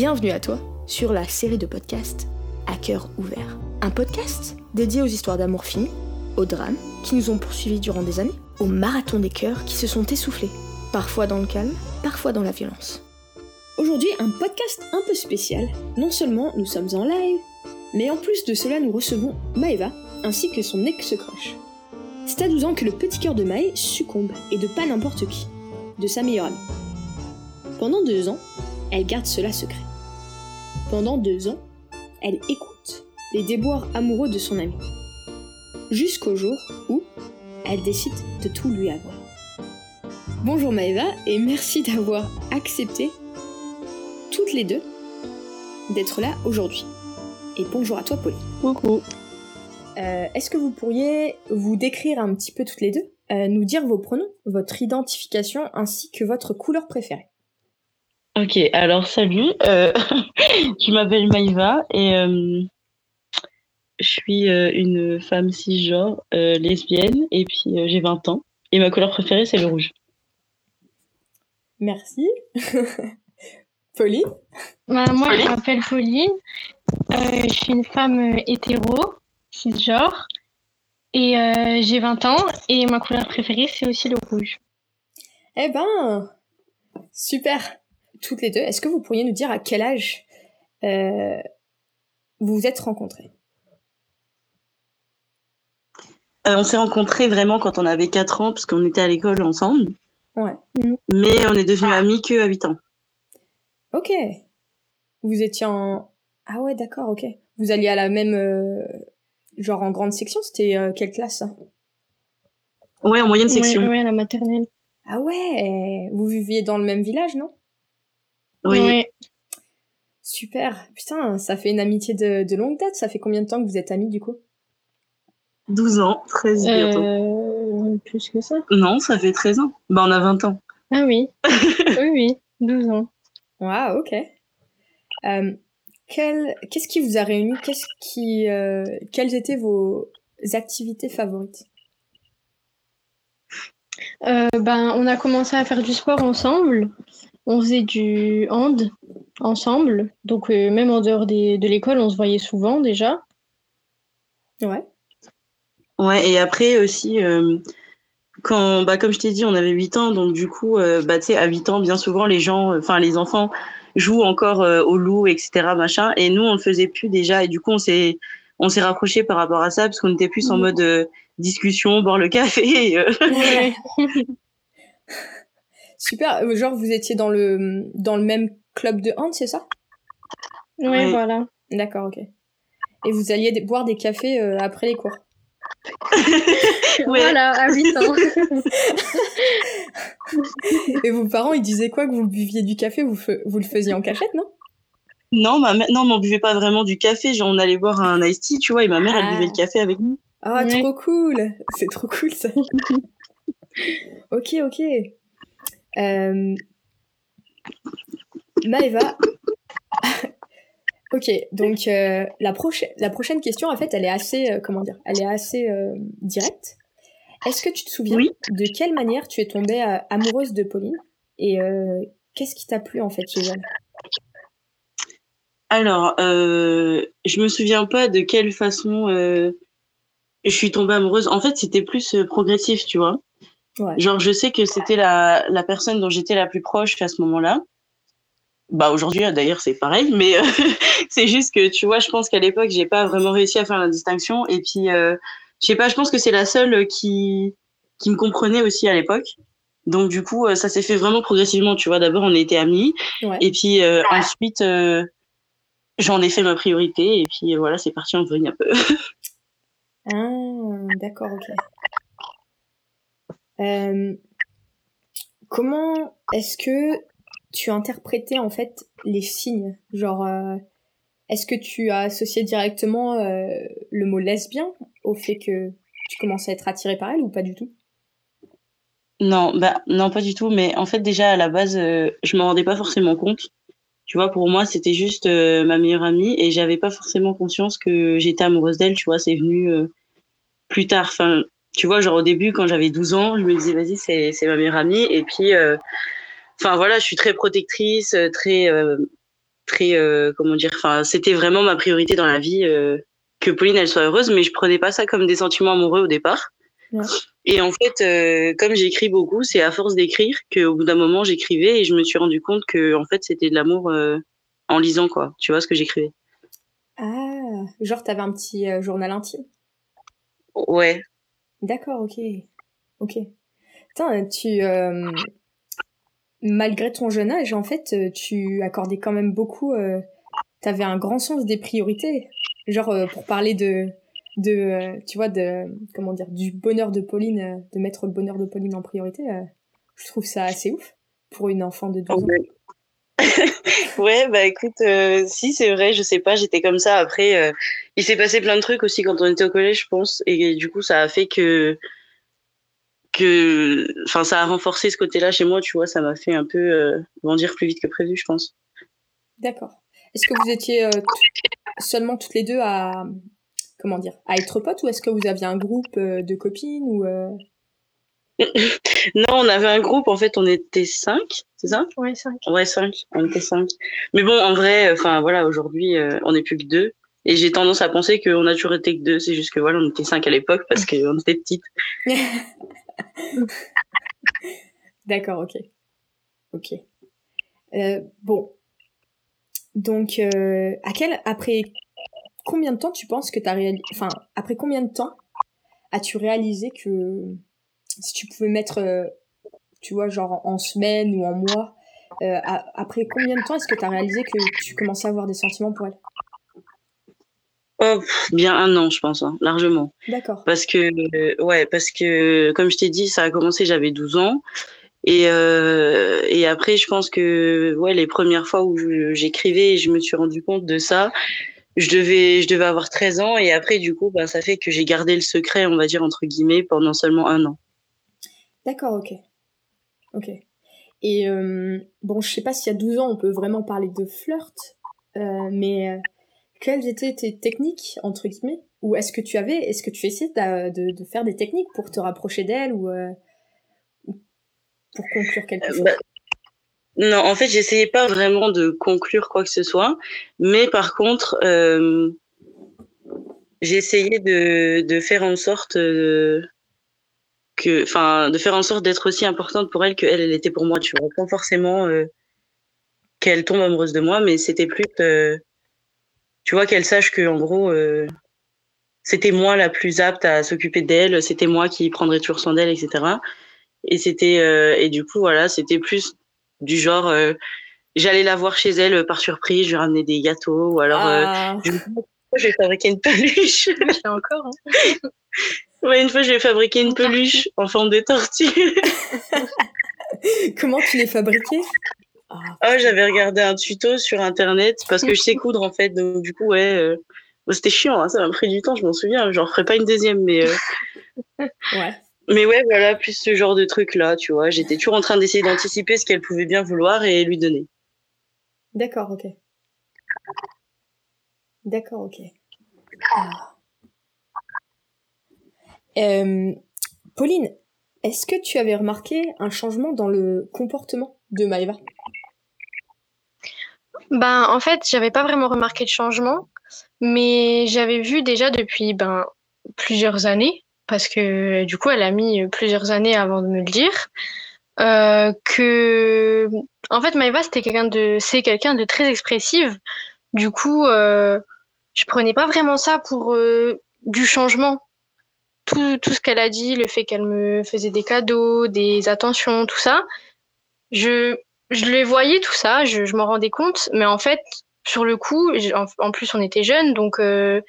Bienvenue à toi sur la série de podcasts À cœur ouvert. Un podcast dédié aux histoires d'amour fini, aux drames qui nous ont poursuivis durant des années, aux marathons des cœurs qui se sont essoufflés, parfois dans le calme, parfois dans la violence. Aujourd'hui, un podcast un peu spécial. Non seulement nous sommes en live, mais en plus de cela, nous recevons Maeva ainsi que son ex-crush. C'est à 12 ans que le petit cœur de Maë succombe, et de pas n'importe qui, de sa meilleure amie. Pendant deux ans, elle garde cela secret. Pendant deux ans, elle écoute les déboires amoureux de son ami. Jusqu'au jour où elle décide de tout lui avoir. Bonjour Maëva et merci d'avoir accepté, toutes les deux, d'être là aujourd'hui. Et bonjour à toi Pauline. Coucou. Euh, Est-ce que vous pourriez vous décrire un petit peu toutes les deux, euh, nous dire vos pronoms, votre identification ainsi que votre couleur préférée Ok, alors salut. Euh, je m'appelle Maïva et euh, je suis euh, une femme cisgenre euh, lesbienne et puis euh, j'ai 20 ans. Et ma couleur préférée, c'est le rouge. Merci. Pauline? Bah, moi, Pauline? je m'appelle Pauline. Euh, je suis une femme hétéro, cisgenre. Et euh, j'ai 20 ans. Et ma couleur préférée, c'est aussi le rouge. Eh ben, super. Toutes les deux, est-ce que vous pourriez nous dire à quel âge euh, vous vous êtes rencontrés? Euh, on s'est rencontrés vraiment quand on avait 4 ans parce qu'on était à l'école ensemble. Ouais. Mais on est devenus amis que à 8 ans. Ok. Vous étiez en... Ah ouais, d'accord, ok. Vous alliez à la même... euh, Genre en grande section C'était euh, quelle classe ça Ouais, en moyenne section. Oui, à la maternelle. Ah ouais Vous viviez dans le même village, non? Oui. Ouais. Super. Putain, ça fait une amitié de, de longue date. Ça fait combien de temps que vous êtes amis, du coup? 12 ans, 13 bientôt. Euh, plus que ça? Non, ça fait 13 ans. Bah, on a 20 ans. Ah oui. oui, oui. 12 ans. Waouh, ok. Euh, quel- Qu'est-ce qui vous a réunis? Qu'est-ce qui, euh, Quelles étaient vos activités favorites? Euh, ben, on a commencé à faire du sport ensemble. On faisait du hand ensemble. Donc, euh, même en dehors des- de l'école, on se voyait souvent déjà. Ouais. Ouais, et après aussi, euh, quand, bah, comme je t'ai dit, on avait 8 ans, donc du coup, euh, bah, tu sais, à 8 ans, bien souvent, les gens, enfin, les enfants jouent encore euh, au loup, etc., machin, et nous, on le faisait plus déjà, et du coup, on s'est, on s'est rapprochés par rapport à ça, parce qu'on était plus en Mhm. mode euh, discussion, boire le café, et, euh, Ouais. Super. Euh, Genre, vous étiez dans le, dans le même club de hand, c'est ça? Ouais. voilà. D'accord, ok. Et vous alliez boire des cafés euh, après les cours? Voilà, à 8 ans. Et vos parents, ils disaient quoi? Que vous buviez du café? Vous, le faisiez en cachette, non? Non, ma mère, non, mais on buvait pas vraiment du café, genre, on allait boire un iced tea, tu vois, et ma mère, Ah. elle buvait le café avec nous. Ah, Ouais. trop cool C'est trop cool, ça Ok, ok. Euh... Maëva. ok, donc euh, la, prochaine la prochaine question, en fait, elle est assez, euh, comment dire, elle est assez euh, directe. Est-ce que tu te souviens Oui. de quelle manière tu es tombée amoureuse de Pauline Et qu'est-ce qui t'a plu, en fait, chez elle? Alors, je me souviens pas de quelle façon je suis tombée amoureuse. En fait, c'était plus progressif, tu vois. Ouais. Genre, je sais que c'était la, la personne dont j'étais la plus proche à ce moment-là. Bah, aujourd'hui, d'ailleurs, c'est pareil, mais euh, c'est juste que, tu vois, je pense qu'à l'époque, j'ai pas vraiment réussi à faire la distinction. Et puis, euh, je sais pas, je pense que c'est la seule qui, qui me comprenait aussi à l'époque. Donc, du coup, euh, ça s'est fait vraiment progressivement, tu vois. D'abord, on était amis. Ouais. Et puis, euh, ensuite, euh, j'en ai fait ma priorité. Et puis, euh, voilà, c'est parti en vrille un peu. Ah, d'accord, ok. Euh, comment est-ce que tu interprétais en fait les signes? Genre, euh, est-ce que tu as associé directement euh, le mot lesbien au fait que tu commençais à être attiré par elle ou pas du tout? Non, bah non, pas du tout. Mais en fait, déjà à la base, je m'en rendais pas forcément compte. Tu vois, pour moi, c'était juste ma meilleure amie et j'avais pas forcément conscience que j'étais amoureuse d'elle. Tu vois, c'est venu plus tard. Tu vois, genre au début, quand j'avais 12 ans, je me disais, vas-y, c'est c'est ma meilleure amie. Et puis, euh, enfin voilà, je suis très protectrice, euh, très. euh, très, comment dire, enfin, c'était vraiment ma priorité dans la vie que Pauline elle soit heureuse, mais je prenais pas ça comme des sentiments amoureux au départ. Et en fait, comme j'écris beaucoup, c'est à force d'écrire qu'au bout d'un moment j'écrivais et je me suis rendu compte que en fait c'était de l'amour en lisant quoi. Tu vois ce que j'écrivais. Ah, genre t'avais un petit journal intime? Ouais. D'accord, ok, ok. Putain, tu malgré ton jeune âge, en fait, tu accordais quand même beaucoup. T'avais un grand sens des priorités. Genre pour parler de de tu vois de comment dire du bonheur de Pauline de mettre le bonheur de Pauline en priorité je trouve ça assez ouf pour une enfant de 12 ans ouais, bah écoute, euh, si c'est vrai, je sais pas, j'étais comme ça. Après, euh, il s'est passé plein de trucs aussi quand on était au collège, je pense, et, du coup, ça a fait que, que, enfin, ça a renforcé ce côté-là chez moi, tu vois, ça m'a fait un peu euh, grandir plus vite que prévu, je pense. D'accord. Est-ce que vous étiez seulement toutes les deux à, comment dire, à être potes, ou est-ce que vous aviez un groupe de copines ou non, on avait un groupe, en fait, on était cinq, c'est ça? Ouais, cinq. Ouais, cinq, on était cinq. Mais bon, en vrai, enfin voilà, aujourd'hui, euh, on n'est plus que deux. Et j'ai tendance à penser qu'on a toujours été que deux, c'est juste que voilà, on était cinq à l'époque parce qu'on était petites. D'accord, ok. Ok. Euh, bon. Donc, euh, à quel, après combien de temps tu penses que tu as réalisé, enfin, après combien de temps as-tu réalisé que si tu pouvais mettre, euh, tu vois, genre en semaine ou en mois, euh, après combien de temps est-ce que tu as réalisé que tu commençais à avoir des sentiments pour elle? Oh, bien un an, je pense, hein, largement. D'accord. Parce que, ouais, parce que, comme je t'ai dit, ça a commencé, j'avais 12 ans. Et, euh, et après, je pense que, ouais, les premières fois où j'écrivais, je me suis rendu compte de ça. Je devais, je devais avoir 13 ans. Et après, du coup, bah, ça fait que j'ai gardé le secret, on va dire, entre guillemets, pendant seulement un an. D'accord, ok. Ok. Et euh, bon, je sais pas si à 12 ans on peut vraiment parler de flirt, euh, mais euh, quelles étaient tes techniques, entre guillemets? Ou est-ce que tu avais, est-ce que tu essayais de, de, faire des techniques pour te rapprocher d'elle ou, pour conclure quelque chose? bah, Non, en fait, j'essayais pas vraiment de conclure quoi que ce soit, mais par contre, j'essayais de, de faire en sorte que, enfin, de faire en sorte d'être aussi importante pour elle que elle, elle était pour moi. Tu vois, pas forcément euh, qu'elle tombe amoureuse de moi, mais c'était plus, euh, tu vois, qu'elle sache que en gros, euh, c'était moi la plus apte à s'occuper d'elle, c'était moi qui prendrais toujours soin d'elle, etc. Et c'était, et du coup, voilà, c'était plus du genre, j'allais la voir chez elle par surprise, je lui ramenais des gâteaux, ou alors, ah. je, je vais fabriquer une peluche. encore. Hein. Ouais, une fois, j'ai fabriqué une peluche en forme de tortue. Comment tu l'as fabriquée? Oh, j'avais regardé un tuto sur internet parce que je sais coudre en fait. Donc, du coup, ouais, euh, c'était chiant. Hein, ça m'a pris du temps, je m'en souviens. J'en ferai pas une deuxième, mais. Euh, ouais. Mais ouais, voilà, plus ce genre de truc là, tu vois. J'étais toujours en train d'essayer d'anticiper ce qu'elle pouvait bien vouloir et lui donner. D'accord, ok. D'accord, ok. Ah. Euh, Pauline, est-ce que tu avais remarqué un changement dans le comportement de Maëva? Ben, en fait, j'avais pas vraiment remarqué de changement, mais j'avais vu déjà depuis ben, plusieurs années, parce que du coup, elle a mis plusieurs années avant de me le dire, euh, que en fait, Maëva, c'était quelqu'un de, c'est quelqu'un de très expressive. Du coup, euh, je prenais pas vraiment ça pour euh, du changement tout, tout ce qu'elle a dit, le fait qu'elle me faisait des cadeaux, des attentions, tout ça, je, je les voyais tout ça, je, je m'en rendais compte, mais en fait, sur le coup, en, plus on était jeunes, donc euh,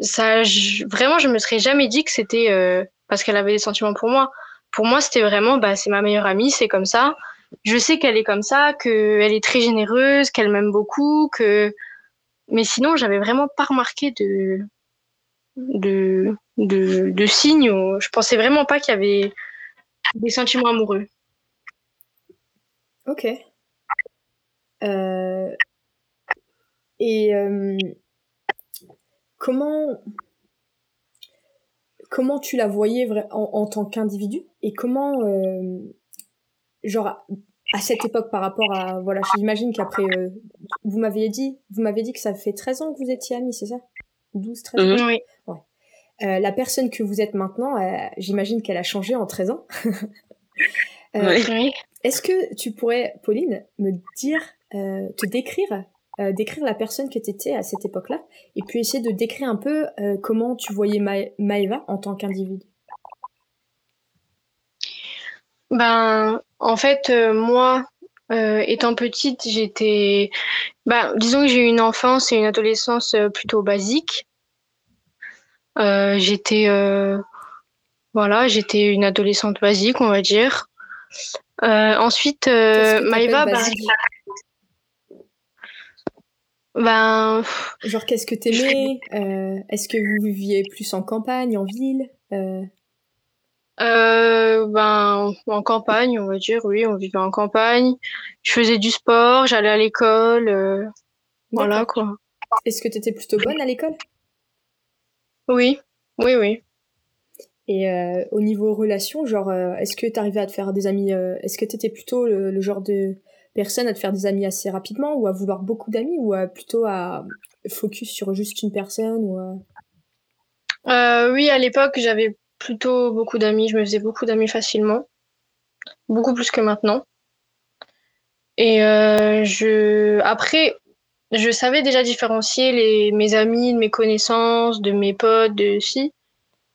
ça, vraiment, je me serais jamais dit que c'était euh, parce qu'elle avait des sentiments pour moi. Pour moi, c'était vraiment, bah, c'est ma meilleure amie, c'est comme ça. Je sais qu'elle est comme ça, qu'elle est très généreuse, qu'elle m'aime beaucoup, que. Mais sinon, j'avais vraiment pas remarqué de, de, de, de signes. je pensais vraiment pas qu'il y avait des sentiments amoureux. Ok. Euh, et euh, comment comment tu la voyais en, en tant qu'individu et comment euh, genre à cette époque par rapport à voilà j'imagine qu'après euh, vous m'aviez dit vous m'avez dit que ça fait 13 ans que vous étiez amis c'est ça? 12 13 ans? Mhm. oui ouais. Euh, la personne que vous êtes maintenant euh, j'imagine qu'elle a changé en 13 ans oui. est-ce que tu pourrais Pauline me dire te décrire décrire la personne que tu étais à cette époque-là et puis essayer de décrire un peu comment tu voyais Maëva en tant qu'individu? Ben en fait, euh, moi, euh, étant petite, j'étais. Bah, disons que j'ai eu une enfance et une adolescence euh, plutôt basique. j'étais. voilà, j'étais une adolescente basique, on va dire. Ensuite, Maïva, bah, ben. Genre, qu'est-ce que t'aimais Est-ce que vous viviez plus en campagne, en ville euh, ben, en campagne, on va dire, oui, on vivait en campagne. Je faisais du sport, j'allais à l'école, euh, voilà quoi. Est-ce que tu étais plutôt bonne à l'école? Oui, oui, oui. Et euh, au niveau relation, genre, est-ce que tu arrivais à te faire des amis Est-ce que tu étais plutôt le, genre de personne à te faire des amis assez rapidement ou à vouloir beaucoup d'amis ou plutôt à focus sur juste une personne ou Oui, à l'époque, j'avais plutôt beaucoup d'amis. Je me faisais beaucoup d'amis facilement. Beaucoup plus que maintenant. Et euh, je... après, je savais déjà différencier les... mes amis de mes connaissances, de mes potes, de si.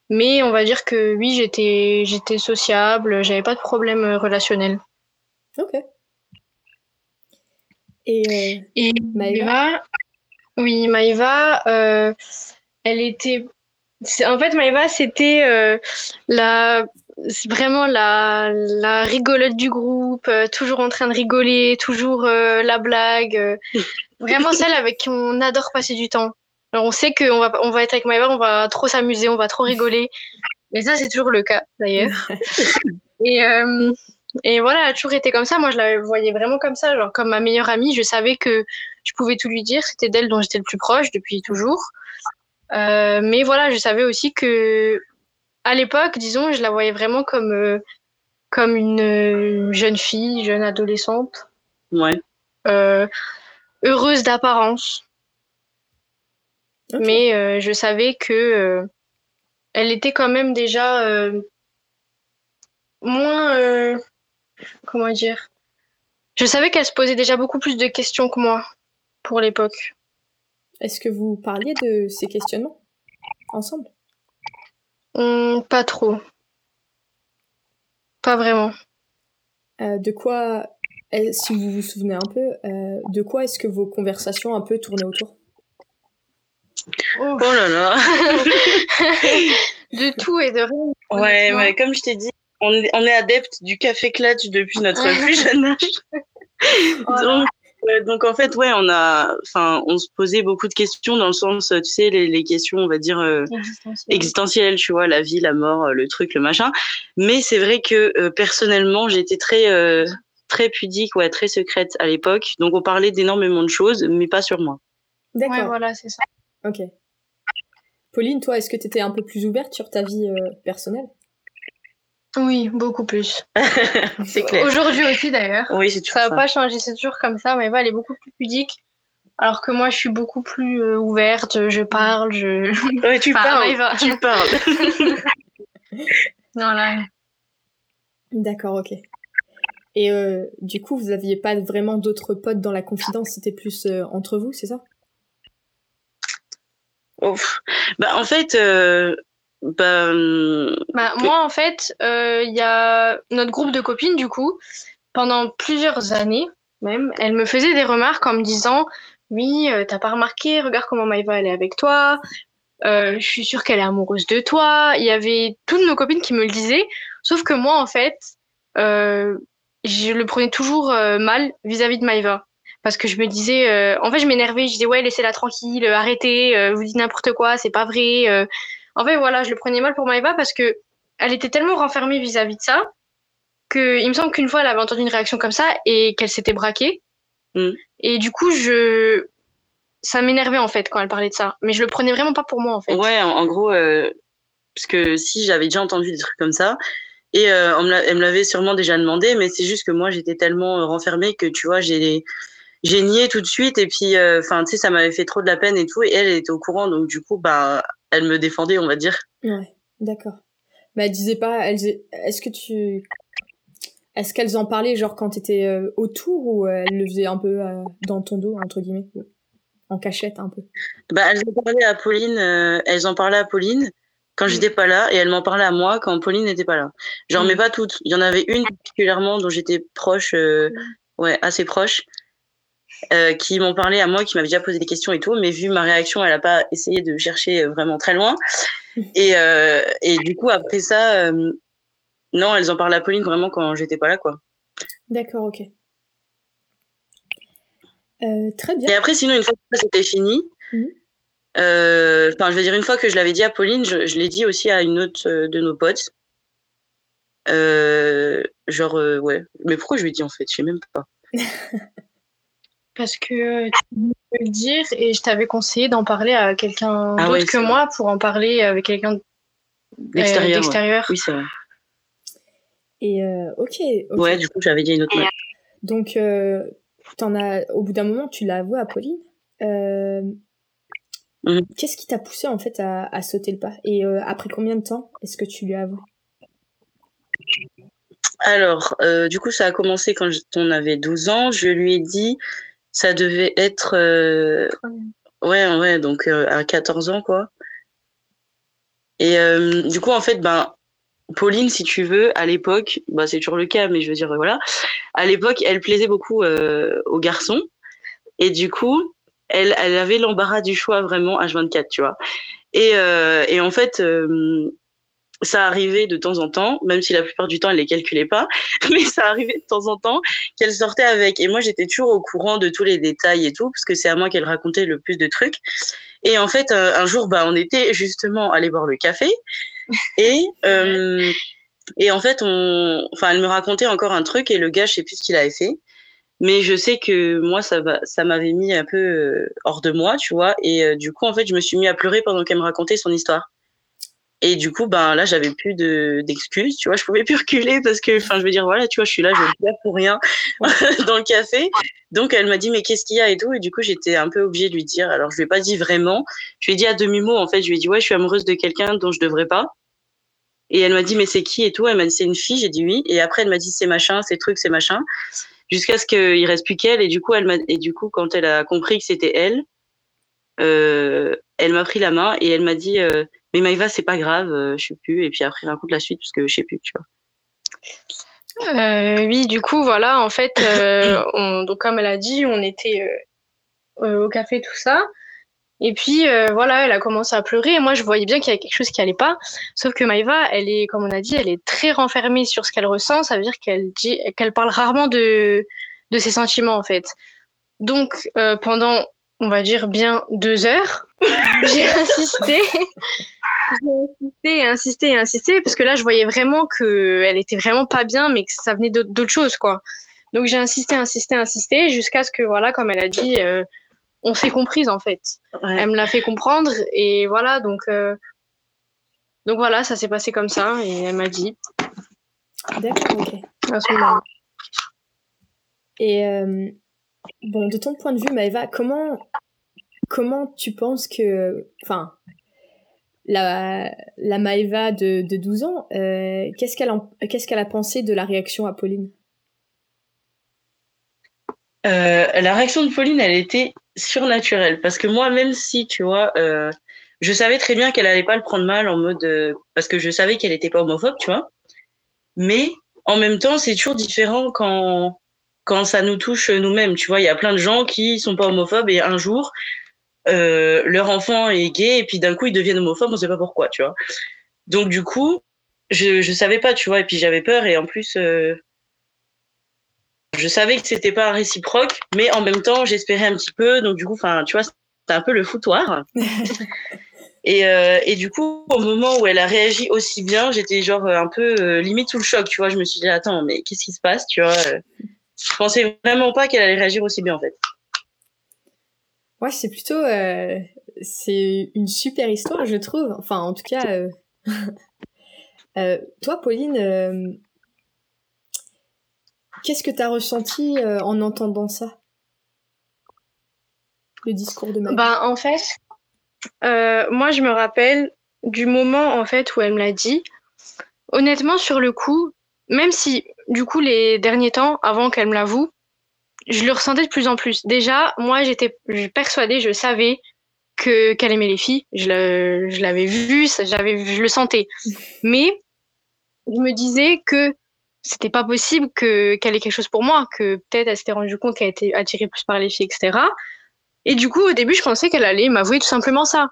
Mais on va dire que oui, j'étais, j'étais sociable, j'avais pas de problème relationnel. Ok. Et, euh, Maëva? Oui, Maëva, euh, elle était en fait, Maëva, c'était euh, la vraiment la, la rigolote du groupe, euh, toujours en train de rigoler, toujours euh, la blague. vraiment celle avec qui on adore passer du temps. Alors on sait qu'on va, on va être avec Maëva, on va trop s'amuser, on va trop rigoler. Mais ça, c'est toujours le cas, d'ailleurs. et, et voilà, elle a toujours été comme ça. Moi, je la voyais vraiment comme ça, genre comme ma meilleure amie. Je savais que je pouvais tout lui dire. C'était d'elle dont j'étais le plus proche depuis toujours. Euh, mais voilà, je savais aussi que à l'époque, disons, je la voyais vraiment comme euh, comme une euh, jeune fille, jeune adolescente. Ouais. heureuse d'apparence. Mais je savais que elle était quand même déjà moins comment dire. Je savais qu'elle se posait déjà beaucoup plus de questions que moi pour l'époque. Est-ce que vous parliez de ces questionnements ensemble? Hum, Pas trop. Pas vraiment. Euh, de quoi, si vous vous souvenez un peu, euh, de quoi est-ce que vos conversations un peu tournaient autour? Oh. là là De tout et de rien. Ouais, mais comme je t'ai dit, on est, on est adepte du café clutch depuis notre plus jeune âge. Donc, donc en fait, ouais, on a, enfin, on se posait beaucoup de questions dans le sens, tu sais, les, questions, on va dire euh, existentielles, tu vois, la vie, la mort, euh, le truc, le machin. Mais c'est vrai que euh, personnellement, j'étais très, très pudique, ouais, très secrète à l'époque. Donc on parlait d'énormément de choses, mais pas sur moi. D'accord. voilà, c'est ça. Ok. Pauline, toi, est-ce que tu étais un peu plus ouverte sur ta vie personnelle? Oui, beaucoup plus. c'est clair. Aujourd'hui aussi d'ailleurs. Oui, c'est Ça va pas changer, c'est toujours comme ça. Mais elle est beaucoup plus pudique. Alors que moi, je suis beaucoup plus euh, ouverte, je parle, je. Ouais, tu parles. Tu parles. voilà. D'accord, ok. Et euh, du coup, vous aviez pas vraiment d'autres potes dans la confidence, c'était plus euh, entre vous, c'est ça? Bah, en fait, bah, bah moi, en fait, il euh, y a notre groupe de copines, du coup, pendant plusieurs années même, elle me faisait des remarques en me disant Oui, euh, t'as pas remarqué, regarde comment Maïva elle est avec toi, euh, je suis sûre qu'elle est amoureuse de toi. Il y avait toutes nos copines qui me le disaient, sauf que moi, en fait, je le prenais toujours mal vis-à-vis de Maïva. Parce que je me disais, en fait, je m'énervais, je disais, ouais, laissez-la tranquille, arrêtez, vous dites n'importe quoi, c'est pas vrai. En fait, voilà, je le prenais mal pour Maëva parce que elle était tellement renfermée vis-à-vis de ça que il me semble qu'une fois elle avait entendu une réaction comme ça et qu'elle s'était braquée. Mm. Et du coup, je ça m'énervait en fait quand elle parlait de ça, mais je le prenais vraiment pas pour moi en fait. Ouais, en, gros, euh, parce que si j'avais déjà entendu des trucs comme ça Et euh, elle me l'avait sûrement déjà demandé, mais c'est juste que moi, j'étais tellement euh, renfermée que, tu vois, j'ai j'ai nié tout de suite. Et puis, euh, enfin, tu sais, ça m'avait fait trop de la peine et tout. Et elle, était au courant, donc du coup, bah, elle me défendait, on va dire. Ouais, d'accord. Mais elle disait pas, elle est-ce que tu, est-ce qu'elles en parlaient genre quand t'étais euh, autour ou elles le faisaient un peu dans ton dos entre guillemets, en cachette un peu? Bah, elles en parlaient à Pauline. elles en parlaient à Pauline quand j'étais pas là et elle m'en parlait à moi quand Pauline n'était pas là. J'en mets pas toutes. Il y en avait une particulièrement dont j'étais proche, euh, ouais, assez proche, euh, qui m'en parlait à moi, qui m'avait déjà posé des questions et tout, mais vu ma réaction, elle a pas essayé de chercher euh, vraiment très loin. Et, et du coup, après ça, non, elles en parlaient à Pauline vraiment quand j'étais pas là, quoi. D'accord, ok. très bien. Et après, sinon, une fois que c'était fini. Euh, enfin, je veux dire, une fois que je l'avais dit à Pauline, je, l'ai dit aussi à une autre euh, de nos potes. Euh, genre, ouais. Mais pourquoi je lui ai dit en fait? Je sais même pas. Parce que tu peux le dire et je t'avais conseillé d'en parler à quelqu'un ah d'autre que moi pour en parler avec quelqu'un d'extérieur. Oui, c'est vrai. Et ok. Ouais, du coup, j'avais dit une autre meuf. Donc, en as, au bout d'un moment, tu l'as avoué à Pauline. Mm. Qu'est-ce qui t'a poussé en fait à, sauter le pas? Et euh, après combien de temps est-ce que tu lui as avoué? Alors, euh, du coup, ça a commencé quand on avait 12 ans. Je lui ai dit, ça devait être. Euh, ouais, ouais, donc à 14 ans, quoi. Et du coup, en fait, ben, Pauline, si tu veux, à l'époque, bah, c'est toujours le cas, mais je veux dire, voilà, à l'époque, elle plaisait beaucoup aux garçons. Et du coup, elle, elle avait l'embarras du choix vraiment H24, tu vois. Et, euh, et en fait, euh, ça arrivait de temps en temps, même si la plupart du temps elle les calculait pas, mais ça arrivait de temps en temps qu'elle sortait avec. Et moi j'étais toujours au courant de tous les détails et tout, parce que c'est à moi qu'elle racontait le plus de trucs. Et en fait, un, jour, bah, on était justement allé boire le café et euh, et en fait, on, enfin, elle me racontait encore un truc et le gars, je sais plus ce qu'il avait fait. Mais je sais que moi, ça, ça m'avait mis un peu euh, hors de moi, tu vois. Et euh, du coup, en fait, je me suis mis à pleurer pendant qu'elle me racontait son histoire. Et du coup, ben là, j'avais plus de d'excuses, tu vois. Je pouvais plus reculer parce que, enfin, je veux dire, voilà, tu vois, je suis là, je pour rien dans le café. Donc, elle m'a dit, mais qu'est-ce qu'il y a et tout. Et du coup, j'étais un peu obligée de lui dire. Alors, je lui ai pas dit vraiment. Je lui ai dit à demi mot, en fait. Je lui ai dit, ouais, je suis amoureuse de quelqu'un dont je devrais pas. Et elle m'a dit, mais c'est qui et tout. Elle m'a dit, c'est une fille. J'ai dit oui. Et après, elle m'a dit, c'est machin, c'est truc, c'est machin jusqu'à ce qu'il reste plus qu'elle. Et du coup, elle m'a, et du coup, quand elle a compris que c'était elle, euh, elle m'a pris la main et elle m'a dit, euh, mais Maïva, c'est pas grave, euh, je sais plus. Et puis après, raconte la suite parce que je sais plus, tu vois. oui, du coup, voilà, en fait, donc comme elle a dit, on était au café, tout ça. Et puis euh, voilà, elle a commencé à pleurer et moi je voyais bien qu'il y avait quelque chose qui allait pas. Sauf que Maïva, elle est, comme on a dit, elle est très renfermée sur ce qu'elle ressent. Ça veut dire qu'elle dit, qu'elle parle rarement de de ses sentiments en fait. Donc euh, pendant, on va dire bien deux heures, j'ai insisté, j'ai insisté et insisté et insisté parce que là je voyais vraiment que elle était vraiment pas bien, mais que ça venait d'autre chose quoi. Donc j'ai insisté, insisté, insisté jusqu'à ce que voilà, comme elle a dit. Euh, on s'est comprise en fait. Elle me l'a fait comprendre et voilà donc euh, donc voilà ça s'est passé comme ça et elle m'a dit. D'accord ok. Et euh, bon de ton point de vue Maëva comment comment tu penses que enfin la, la Maëva de, de 12 ans, euh, qu'est-ce qu'elle a pensé de la réaction à Pauline? La réaction de Pauline, elle était surnaturel. Parce que moi, même si, tu vois, euh, je savais très bien qu'elle allait pas le prendre mal en mode. Euh, parce que je savais qu'elle était pas homophobe, tu vois. Mais en même temps, c'est toujours différent quand, quand ça nous touche nous-mêmes. Tu vois, il y a plein de gens qui sont pas homophobes et un jour, euh, leur enfant est gay et puis d'un coup, ils deviennent homophobes, on sait pas pourquoi, tu vois. Donc, du coup, je, je savais pas, tu vois, et puis j'avais peur et en plus. Euh, je savais que c'était pas réciproque, mais en même temps, j'espérais un petit peu. Donc, du coup, enfin, tu vois, c'était un peu le foutoir. et, euh, et du coup, au moment où elle a réagi aussi bien, j'étais genre un peu euh, limite sous le choc, tu vois. Je me suis dit, attends, mais qu'est-ce qui se passe, tu vois Je pensais vraiment pas qu'elle allait réagir aussi bien, en fait. Ouais, c'est plutôt. Euh, c'est une super histoire, je trouve. Enfin, en tout cas. Euh, toi, Pauline, euh, qu'est-ce que tu as ressenti euh, en entendant ça? Le discours de Maëva Bah, en fait, moi, je me rappelle du moment en fait où elle me l'a dit. Honnêtement, sur le coup, même si du coup les derniers temps, avant qu'elle me l'avoue, je le ressentais de plus en plus. Déjà, moi, j'étais persuadée, je savais que qu'elle aimait les filles. Je l'avais vu, j'avais, je le sentais. Mais je me disais que c'était pas possible que qu'elle ait quelque chose pour moi, que peut-être elle s'était rendue compte qu'elle était attirée plus par les filles, etc. Et du coup, au début, je pensais qu'elle allait m'avouer tout simplement ça.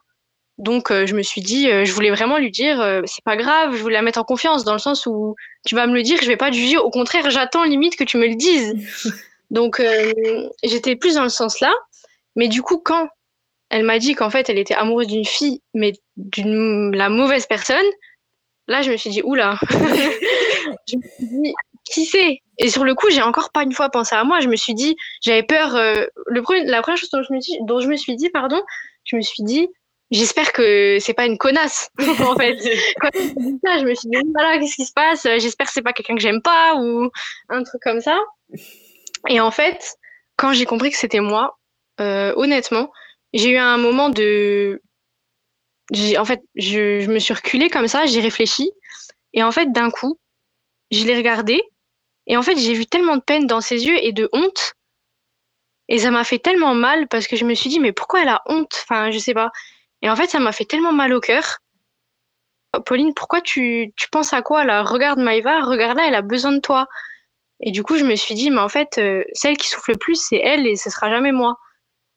Donc, euh, je me suis dit, euh, je voulais vraiment lui dire, euh, c'est pas grave, je voulais la mettre en confiance, dans le sens où tu vas me le dire, je vais pas te juger. Au contraire, j'attends limite que tu me le dises. Donc, j'étais plus dans le sens là. Mais du coup, quand elle m'a dit qu'en fait, elle était amoureuse d'une fille, mais d'une la mauvaise personne, là, je me suis dit, oula. je me suis dit, qui c'est? Et sur le coup, j'ai encore pas une fois pensé à moi. Je me suis dit, j'avais peur. le la première chose dont je me, dis, dont je me suis dit, pardon, je me suis dit, j'espère que c'est pas une connasse en fait. Quand je me ça je me suis dit voilà qu'est-ce qui se passe? J'espère que c'est pas quelqu'un que j'aime pas ou un truc comme ça. Et en fait quand j'ai compris que c'était moi euh, honnêtement j'ai eu un moment de en fait je, je me suis reculée comme ça j'ai réfléchi. Et en fait d'un coup je l'ai regardé et en fait j'ai vu tellement de peine dans ses yeux et de honte. Et ça m'a fait tellement mal parce que je me suis dit mais pourquoi elle a honte? Enfin je sais pas et en fait, ça m'a fait tellement mal au cœur. Pauline, pourquoi tu, tu penses à quoi là? Regarde Maïva, regarde-la, elle a besoin de toi. Et du coup, je me suis dit, mais en fait, euh, celle qui souffle le plus, c'est elle et ce sera jamais moi.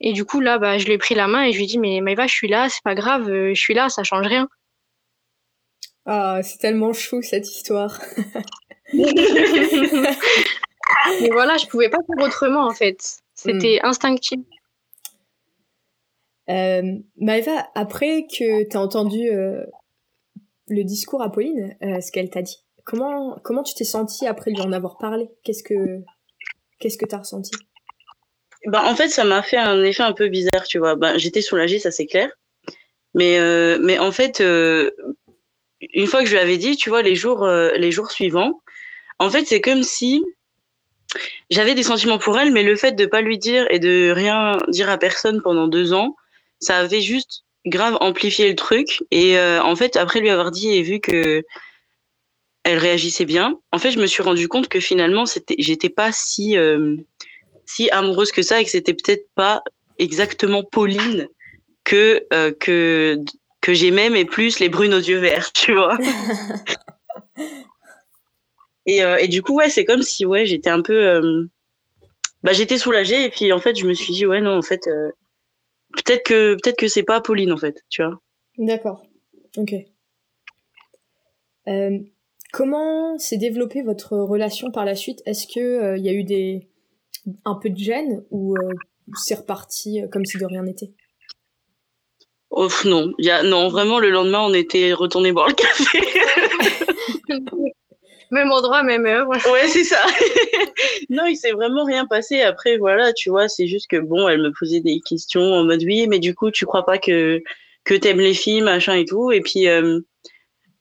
Et du coup, là, bah, je lui ai pris la main et je lui ai dit, mais Maïva, je suis là, c'est pas grave, euh, je suis là, ça change rien. Ah, c'est tellement chou cette histoire. mais voilà, je pouvais pas faire autrement en fait. C'était hmm. instinctif. Euh, Maëva, après que tu as entendu euh, le discours à Pauline, euh, ce qu'elle t'a dit, comment, comment tu t'es sentie après lui en avoir parlé? Qu'est-ce que qu'est-ce que tu as ressenti? Bah, En fait, ça m'a fait un effet un peu bizarre, tu vois. Bah, J'étais soulagée, ça c'est clair. Mais, euh, mais en fait, une fois que je lui avais dit, tu vois, les jours, les jours suivants, en fait, c'est comme si j'avais des sentiments pour elle, mais le fait de pas lui dire et de rien dire à personne pendant deux ans, ça avait juste grave amplifié le truc. Et euh, en fait, après lui avoir dit et vu que elle réagissait bien, en fait, je me suis rendu compte que finalement, c'était, j'étais pas si euh, si amoureuse que ça et que c'était peut-être pas exactement Pauline que euh, que que j'aimais, mais plus les brunes aux yeux verts, tu vois. et, et du coup, ouais, c'est comme si ouais, j'étais un peu bah, j'étais soulagée et puis en fait, je me suis dit ouais non, en fait peut-être que peut-être que c'est pas Pauline en fait, tu vois. D'accord. Ok. Euh, comment s'est développée votre relation par la suite? Est-ce que il euh, y a eu des un peu de gêne ou euh, c'est reparti comme si de rien n'était? Oh non, y a, non, vraiment le lendemain on était retourné boire le café. même endroit, même heure. Ouais, c'est ça. non, il s'est vraiment rien passé. Après, voilà, tu vois, c'est juste que bon, elle me posait des questions en mode oui, mais du coup, tu crois pas que que t'aimes les filles, machin et tout. Et puis, euh,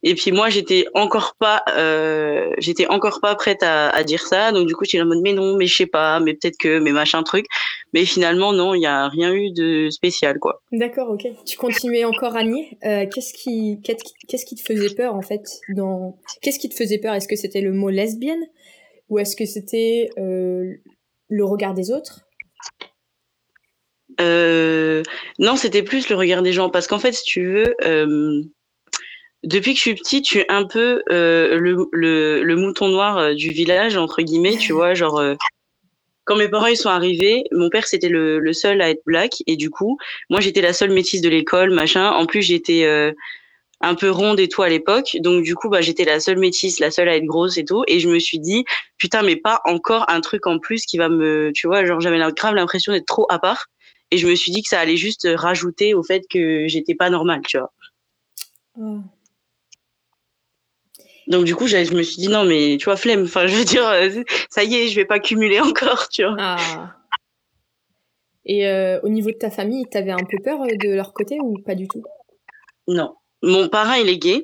et puis moi, j'étais encore pas, euh, j'étais encore pas prête à, à, dire ça. Donc du coup, j'étais en mode mais non, mais je sais pas, mais peut-être que, mais machin truc. Mais finalement, non, il y a rien eu de spécial, quoi. D'accord, ok. Tu continuais encore à nier. Euh, qu'est-ce qui, qu'est-ce qui te faisait peur en fait dans, qu'est-ce qui te faisait peur? Est-ce que c'était le mot lesbienne? Ou est-ce que c'était euh, le regard des autres? Euh, non, c'était plus le regard des gens. Parce qu'en fait, si tu veux, euh, depuis que je suis petite, je suis un peu euh, le, mouton noir euh, du village, entre guillemets, tu vois, genre... Euh, quand mes parents ils sont arrivés, mon père c'était le, seul à être black et du coup, moi j'étais la seule métisse de l'école, machin. En plus j'étais euh, un peu ronde et tout à l'époque, donc du coup bah j'étais la seule métisse, la seule à être grosse et tout. Et je me suis dit putain mais pas encore un truc en plus qui va me, tu vois, genre j'avais grave l'impression d'être trop à part. Et je me suis dit que ça allait juste rajouter au fait que j'étais pas normale, tu vois. Oh. Donc du coup, je me suis dit non, mais tu vois, flemme. Enfin, je veux dire, euh, ça y est, je vais pas cumuler encore, tu vois. Ah. Et euh, au niveau de ta famille, t'avais un peu peur euh, de leur côté ou pas du tout? Non. Mon parrain, il est gay.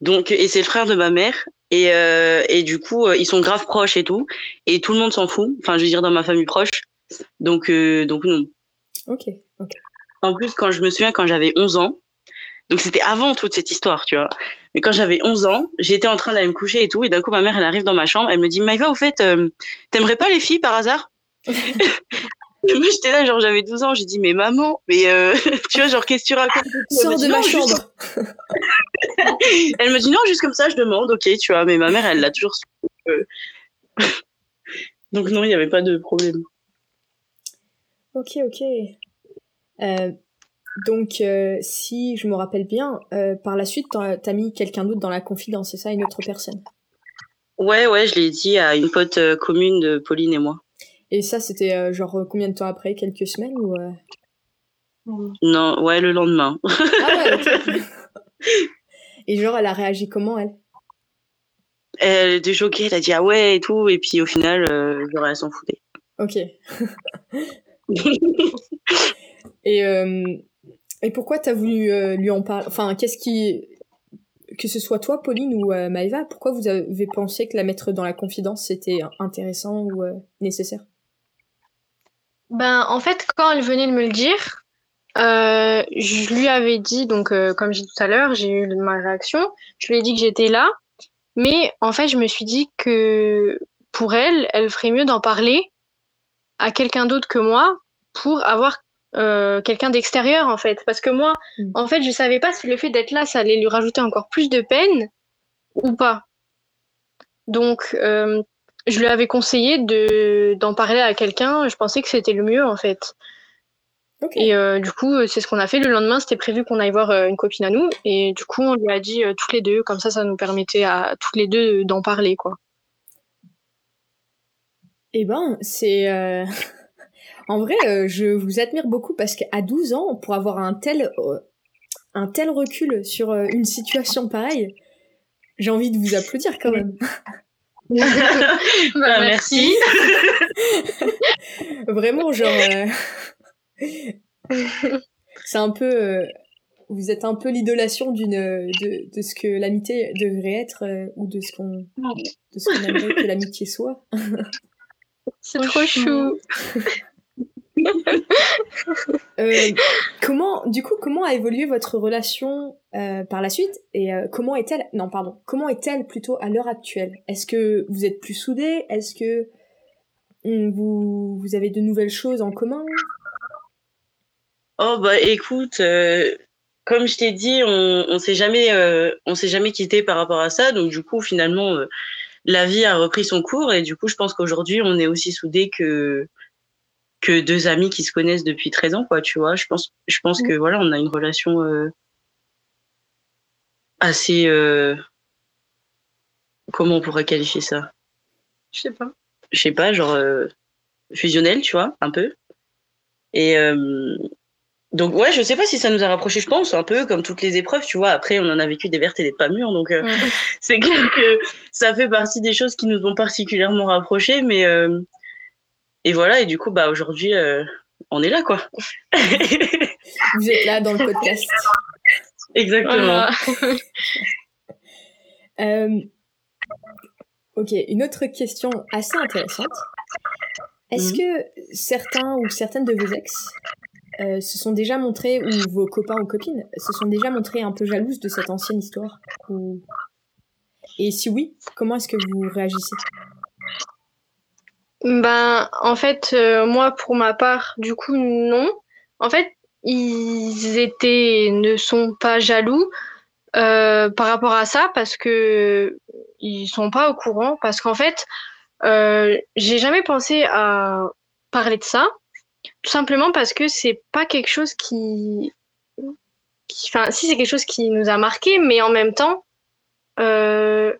Donc, et c'est le frère de ma mère. Et, euh, et du coup, ils sont grave proches et tout. Et tout le monde s'en fout. Enfin, je veux dire, dans ma famille proche. Donc, donc non. Ok, ok. En plus, quand je me souviens, quand j'avais 11 ans, donc c'était avant toute cette histoire, tu vois. Mais quand j'avais 11 ans, j'étais en train d'aller me coucher et tout, et d'un coup ma mère elle arrive dans ma chambre, elle me dit Maïva, au fait, euh, t'aimerais pas les filles par hasard? Moi j'étais là, genre j'avais 12 ans, j'ai dit mais maman, mais euh, tu vois, genre qu'est-ce que tu racontes? Sors de ma chambre. elle me dit non, juste comme ça, je demande, ok, tu vois, mais ma mère elle l'a toujours su. Euh. Donc non, il n'y avait pas de problème. Ok, ok. Euh, donc, euh, si je me rappelle bien, euh, par la suite, t'as mis quelqu'un d'autre dans la confidence, c'est ça, une autre personne? Ouais, ouais, je l'ai dit à une pote commune de Pauline et moi. Et ça, c'était genre combien de temps après? Quelques semaines ou Non, ouais, le lendemain. ah ouais, Et genre, elle a réagi comment, elle? Elle était choquée, elle a dit ah ouais et tout, et puis au final, genre, elle s'en foutait. Ok. et, euh, et pourquoi t'as voulu euh, lui en parler Enfin, qu'est-ce qui. Que ce soit toi, Pauline ou euh, Maëva, pourquoi vous avez pensé que la mettre dans la confidence, c'était intéressant ou nécessaire? Ben, en fait, quand elle venait de me le dire, je lui avais dit, donc, comme j'ai dit tout à l'heure, j'ai eu ma réaction, je lui ai dit que j'étais là, mais en fait, je me suis dit que pour elle, elle ferait mieux d'en parler à quelqu'un d'autre que moi pour avoir euh, quelqu'un d'extérieur en fait. Parce que moi mm. en fait je savais pas si le fait d'être là ça allait lui rajouter encore plus de peine ou pas. Donc euh, je lui avais conseillé de d'en parler à quelqu'un. Je pensais que c'était le mieux en fait. Et euh, du coup c'est ce qu'on a fait. Le lendemain c'était prévu qu'on aille voir une copine à nous. Et du coup on lui a dit toutes les deux comme ça ça nous permettait à toutes les deux d'en parler quoi. Eh ben, c'est... Euh, en vrai, euh, je vous admire beaucoup parce qu'à 12 ans, pour avoir un tel, euh, un tel recul sur une situation pareille, j'ai envie de vous applaudir quand même. bah, merci. Vraiment, genre... c'est un peu... vous êtes un peu l'idolation d'une de, de, ce que l'amitié devrait être ou de ce qu'on de ce qu'on aimerait que l'amitié soit. C'est trop chou. Euh, comment, du coup, comment a évolué votre relation euh, par la suite et euh, comment est-elle Non, pardon. Comment est-elle plutôt à l'heure actuelle? Est-ce que vous êtes plus soudés? Est-ce que hmm, vous, vous avez de nouvelles choses en commun? Oh bah écoute, comme je t'ai dit, on, on s'est jamais, on s'est jamais quitté par rapport à ça. Donc du coup, finalement la vie a repris son cours et du coup, je pense qu'aujourd'hui, on est aussi soudés que que deux amis qui se connaissent depuis 13 ans, quoi, tu vois. Je pense, je pense que voilà, on a une relation euh, assez. Euh, comment on pourrait qualifier ça? Je sais pas. Je sais pas, genre euh, fusionnel, tu vois, un peu. Et donc ouais, je sais pas si ça nous a rapprochés, je pense, un peu comme toutes les épreuves, tu vois. Après, on en a vécu des vertes et des pas mûres, donc euh, c'est clair que ça fait partie des choses qui nous ont particulièrement rapprochés, mais euh, et voilà, et du coup, bah aujourd'hui, euh, on est là, quoi. Vous êtes là dans le podcast. Exactement. ok, une autre question assez intéressante. Est-ce mhm. que certains ou certaines de vos ex euh, se sont déjà montrés, ou vos copains ou copines, se sont déjà montrés un peu jalouses de cette ancienne histoire Et si oui, comment est-ce que vous réagissez? Ben, en fait, euh, moi, pour ma part, du coup, non. En fait, ils étaient, ne sont pas jaloux euh, par rapport à ça parce que ils sont pas au courant. Parce qu'en fait, j'ai jamais pensé à parler de ça tout simplement parce que c'est pas quelque chose qui. Enfin, si c'est quelque chose qui nous a marqué, mais en même temps, euh,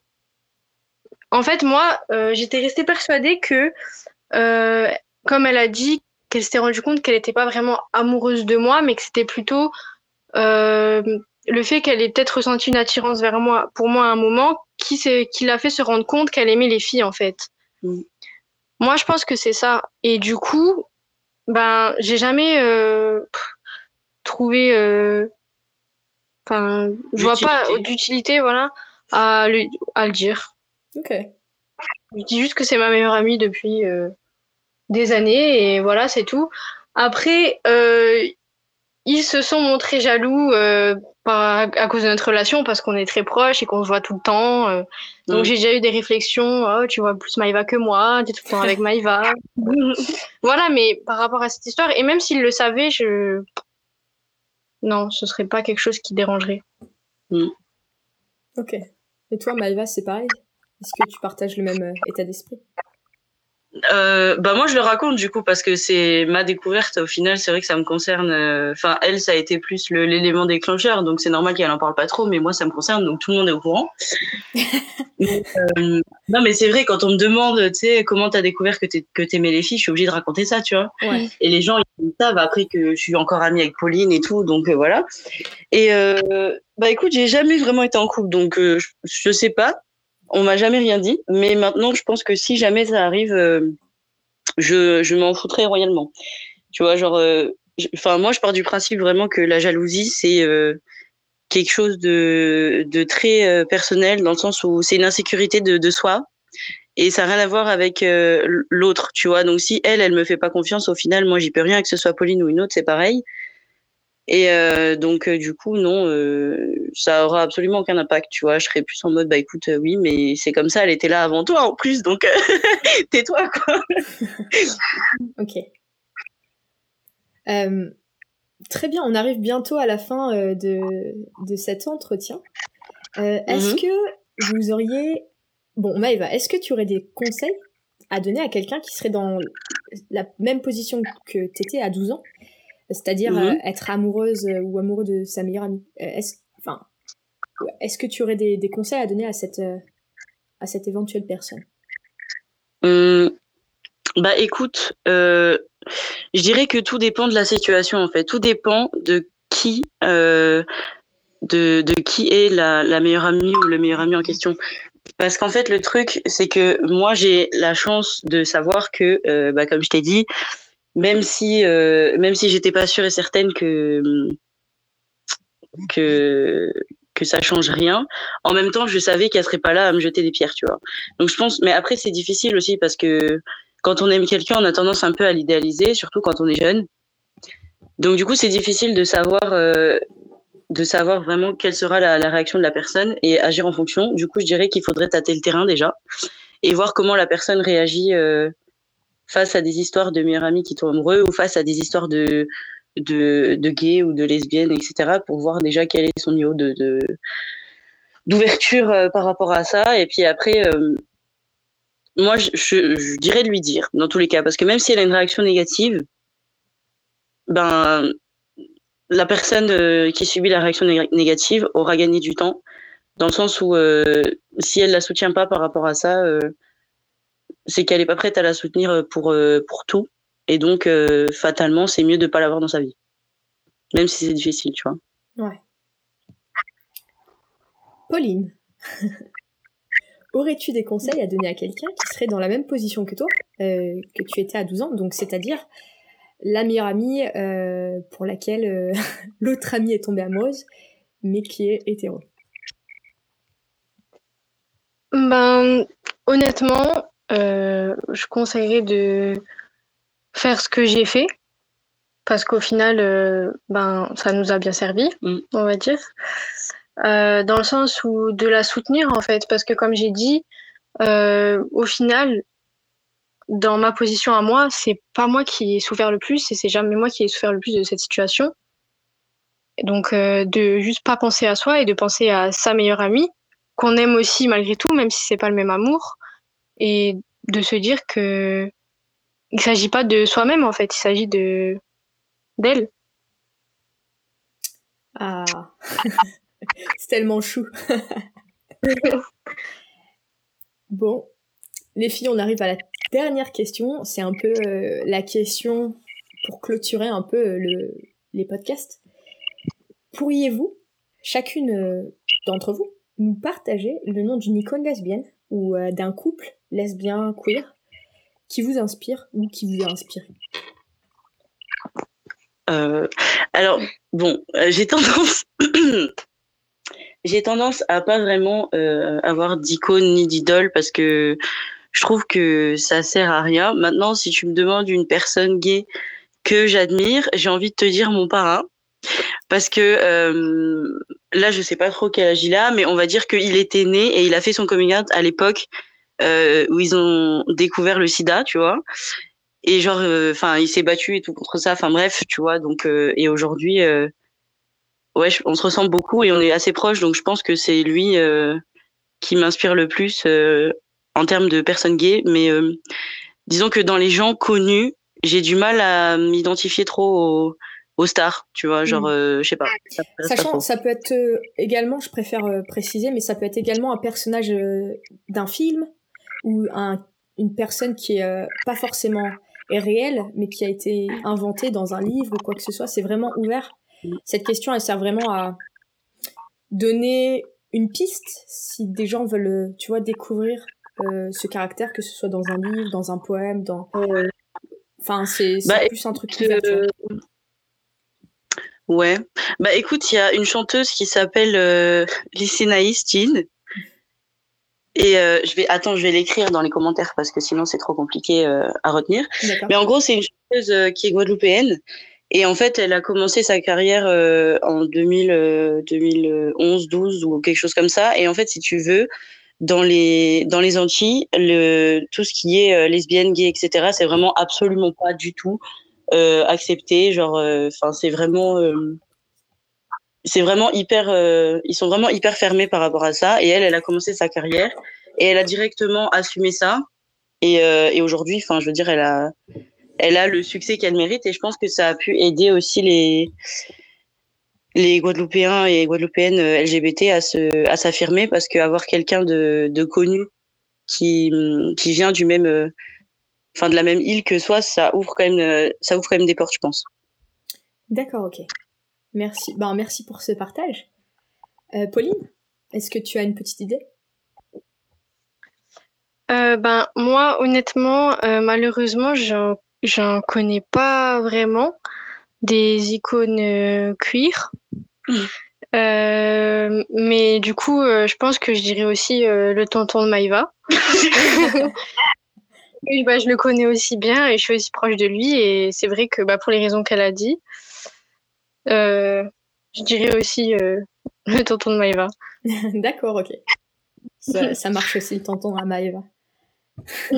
en fait, moi, euh, j'étais restée persuadée que, euh, comme elle a dit, qu'elle s'était rendue compte qu'elle n'était pas vraiment amoureuse de moi, mais que c'était plutôt le fait qu'elle ait peut-être ressenti une attirance vers moi, pour moi à un moment, qui, qui l'a fait se rendre compte qu'elle aimait les filles, en fait. Mm. Moi, je pense que c'est ça. Et du coup, ben, j'ai jamais euh, trouvé euh, Enfin, je vois pas d'utilité, voilà, à le dire. Ok. Je dis juste que c'est ma meilleure amie depuis euh, des années et voilà, c'est tout. Après, euh, ils se sont montrés jaloux euh, par, à cause de notre relation parce qu'on est très proches et qu'on se voit tout le temps. euh. donc j'ai déjà eu des réflexions. Oh, tu vois plus Maïva que moi, tu es tout le temps avec Maïva. voilà, mais par rapport à cette histoire, et même s'ils le savaient, je. Non, ce serait pas quelque chose qui dérangerait. Ok. Et toi, Maïva, c'est pareil? Est-ce que tu partages le même euh, état d'esprit? Euh, bah moi je le raconte du coup parce que c'est ma découverte au final c'est vrai que ça me concerne euh, enfin elle ça a été plus l'élément déclencheur donc c'est normal qu'elle en parle pas trop mais moi ça me concerne donc tout le monde est au courant. Mais, euh, non mais c'est vrai quand on me demande tu sais comment t'as découvert que que t'aimais les filles je suis obligée de raconter ça tu vois. Ouais. et les gens ils savent après que je suis encore amie avec Pauline et tout donc voilà. Et bah écoute j'ai jamais vraiment été en couple donc je, je sais pas on m'a jamais rien dit, mais maintenant je pense que si jamais ça arrive, euh, je, je m'en foutrais royalement. Tu vois, genre, euh, enfin moi je pars du principe vraiment que la jalousie c'est euh, quelque chose de, de très personnel dans le sens où c'est une insécurité de, de soi et ça n'a rien à voir avec l'autre, tu vois. Donc si elle, elle me fait pas confiance, au final moi j'y peux rien, que ce soit Pauline ou une autre, c'est pareil. Et euh, donc euh, du coup non, euh, ça aura absolument aucun impact, tu vois. Je serais plus en mode bah écoute oui, mais c'est comme ça, elle était là avant toi en plus, donc tais-toi quoi. Ok. Très bien, on arrive bientôt à la fin de, de cet entretien. Euh, est-ce Mhm. que vous auriez... Bon, Maëva, est-ce que tu aurais des conseils à donner à quelqu'un qui serait dans la même position que t'étais à 12 ans? C'est-à-dire Mhm. euh, être amoureuse euh, ou amoureux de sa meilleure amie. Euh, est-ce, enfin, est-ce que tu aurais des, des conseils à donner à cette, à cette éventuelle personne? Hum, bah écoute, euh, je dirais que tout dépend de la situation en fait. Tout dépend de qui, euh, de, de qui est la, la meilleure amie ou le meilleur ami en question. Parce qu'en fait le truc c'est que moi j'ai la chance de savoir que, euh, bah, comme je t'ai dit, même si euh, même si j'étais pas sûre et certaine que que que ça change rien. En même temps, je savais qu'elle serait pas là à me jeter des pierres, tu vois. Donc je pense, mais après c'est difficile aussi parce que quand on aime quelqu'un, on a tendance un peu à l'idéaliser, surtout quand on est jeune. Donc du coup, c'est difficile de savoir, euh, de savoir vraiment quelle sera la, réaction de la personne et agir en fonction. Du coup, je dirais qu'il faudrait tâter le terrain déjà et voir comment la personne réagit euh, face à des histoires de meilleurs amis qui tombent amoureux ou face à des histoires de de, de gays ou de lesbiennes, etc. pour voir déjà quel est son niveau de, de d'ouverture euh, par rapport à ça. Et puis après, euh, moi, je, je, dirais de lui dire, dans tous les cas, parce que même si elle a une réaction négative, ben, la personne euh, qui subit la réaction nég- négative aura gagné du temps, dans le sens où euh, si elle la soutient pas par rapport à ça, c'est qu'elle est pas prête à la soutenir pour, euh, pour tout. Et donc, euh, fatalement, c'est mieux de pas l'avoir dans sa vie. Même si c'est difficile, tu vois. Ouais. Pauline, aurais-tu des conseils à donner à quelqu'un qui serait dans la même position que toi, euh, que tu étais à 12 ans, donc c'est-à-dire la meilleure amie euh, pour laquelle euh, l'autre amie est tombée amoureuse, mais qui est hétéro Ben, honnêtement, euh, je conseillerais de faire ce que j'ai fait parce qu'au final, euh, ben, ça nous a bien servi, Mm. on va dire. Euh, dans le sens où de la soutenir en fait, parce que comme j'ai dit, euh, au final, dans ma position à moi, c'est pas moi qui ai souffert le plus et c'est jamais moi qui ai souffert le plus de cette situation. Donc, euh, de juste pas penser à soi et de penser à sa meilleure amie qu'on aime aussi malgré tout, même si c'est pas le même amour, et de se dire que il s'agit pas de soi-même en fait, il s'agit de d'elle. Ah, c'est tellement chou. bon, les filles, on arrive à la dernière question. C'est un peu euh, la question pour clôturer un peu euh, le, les podcasts. Pourriez-vous, chacune euh, d'entre vous, nous partager le nom d'une icône lesbienne ou d'un couple lesbien queer qui vous inspire ou qui vous a inspiré? Euh, alors, bon, euh, j'ai tendance, à pas vraiment euh, avoir d'icône ni d'idole parce que je trouve que ça sert à rien. Maintenant, si tu me demandes une personne gay que j'admire, j'ai envie de te dire mon parrain. Parce que là, je sais pas trop quel âge il mais on va dire qu'il était né et il a fait son coming out à l'époque euh, où ils ont découvert le sida, tu vois. Et genre, euh, enfin, il s'est battu et tout contre ça. Enfin bref, tu vois. Donc, euh, et aujourd'hui, euh, ouais, on se ressemble beaucoup et on est assez proches. Donc, je pense que c'est lui qui m'inspire le plus en termes de personnes gays. Mais disons que dans les gens connus, j'ai du mal à m'identifier trop aux, aux, stars, tu vois. Genre, Mm. je sais pas. Ça, Sachant, trop. ça peut être euh, également, je préfère euh, préciser, mais ça peut être également un personnage euh, d'un film ou un, une personne qui est euh, pas forcément est réelle, mais qui a été inventée dans un livre ou quoi que ce soit. C'est vraiment ouvert. Cette question, elle sert vraiment à donner une piste si des gens veulent, euh, tu vois, découvrir euh, ce caractère, que ce soit dans un livre, dans un poème, dans. Enfin, c'est Bah, plus un truc ouvert. Ouais. Bah écoute, il y a une chanteuse qui s'appelle euh, Lycénaïs. Et euh, je vais attends, je vais l'écrire dans les commentaires parce que sinon c'est trop compliqué euh, à retenir. Mais en gros, c'est une chanteuse euh, qui est guadeloupéenne et en fait, elle a commencé sa carrière euh, en 2000, euh, 2011, 12 ou quelque chose comme ça. Et en fait, si tu veux, dans les dans les Antilles, le tout ce qui est euh, lesbienne, gay, etc. C'est vraiment absolument pas du tout euh, accepté. Genre, enfin, c'est vraiment euh, c'est vraiment hyper, euh, ils sont vraiment hyper fermés par rapport à ça. Et elle, elle a commencé sa carrière et elle a directement assumé ça. Et, euh, et aujourd'hui, enfin, je veux dire, elle a, elle a le succès qu'elle mérite. Et je pense que ça a pu aider aussi les, les Guadeloupéens et Guadeloupéennes euh, LGBT à se, à s'affirmer parce qu'avoir quelqu'un de, de connu qui, qui vient du même, enfin, de la même île que soi, ça ouvre quand même, ça ouvre quand même des portes, je pense. D'accord, ok. Merci. Ben, merci pour ce partage. Euh, Pauline, est-ce que tu as une petite idée? Euh, ben, moi, honnêtement, euh, malheureusement, j'en, connais pas vraiment des icônes euh, queer. Euh, mais du coup, euh, je pense que je dirais aussi euh, le tonton de Maïva. Bah, je le connais aussi bien et je suis aussi proche de lui. Et c'est vrai que bah, pour les raisons qu'elle a dit, je dirais aussi euh, le tonton de Maïva. D'accord, ok. Ça, ça marche aussi, tonton à Maëva.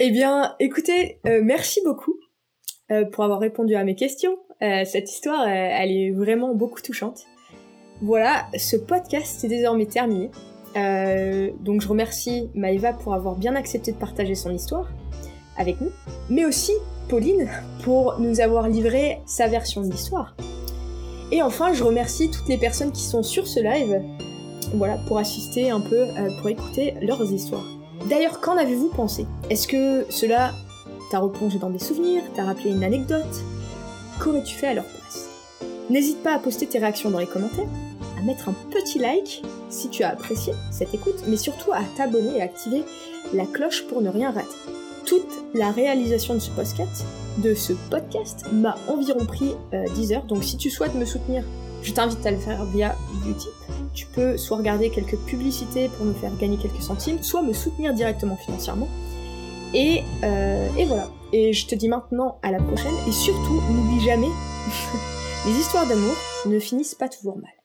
Eh bien, écoutez, euh, merci beaucoup euh, pour avoir répondu à mes questions. Euh, cette histoire, euh, elle est vraiment beaucoup touchante. Voilà, ce podcast est désormais terminé. Euh, donc je remercie Maëva pour avoir bien accepté de partager son histoire avec nous, mais aussi Pauline pour nous avoir livré sa version de l'histoire. Et enfin, je remercie toutes les personnes qui sont sur ce live, voilà, pour assister un peu, euh, pour écouter leurs histoires. D'ailleurs, qu'en avez-vous pensé? Est-ce que cela t'a replongé dans des souvenirs, t'a rappelé une anecdote? Qu'aurais-tu fait à leur place? N'hésite pas à poster tes réactions dans les commentaires, à mettre un petit like si tu as apprécié cette écoute, mais surtout à t'abonner et activer la cloche pour ne rien rater. Toute la réalisation de ce podcast, de ce podcast m'a environ pris euh, 10 heures, donc si tu souhaites me soutenir, je t'invite à le faire via Utip. Tu peux soit regarder quelques publicités pour me faire gagner quelques centimes, soit me soutenir directement financièrement. Et, euh, et voilà. Et je te dis maintenant à la prochaine. Et surtout, n'oublie jamais, les histoires d'amour ne finissent pas toujours mal.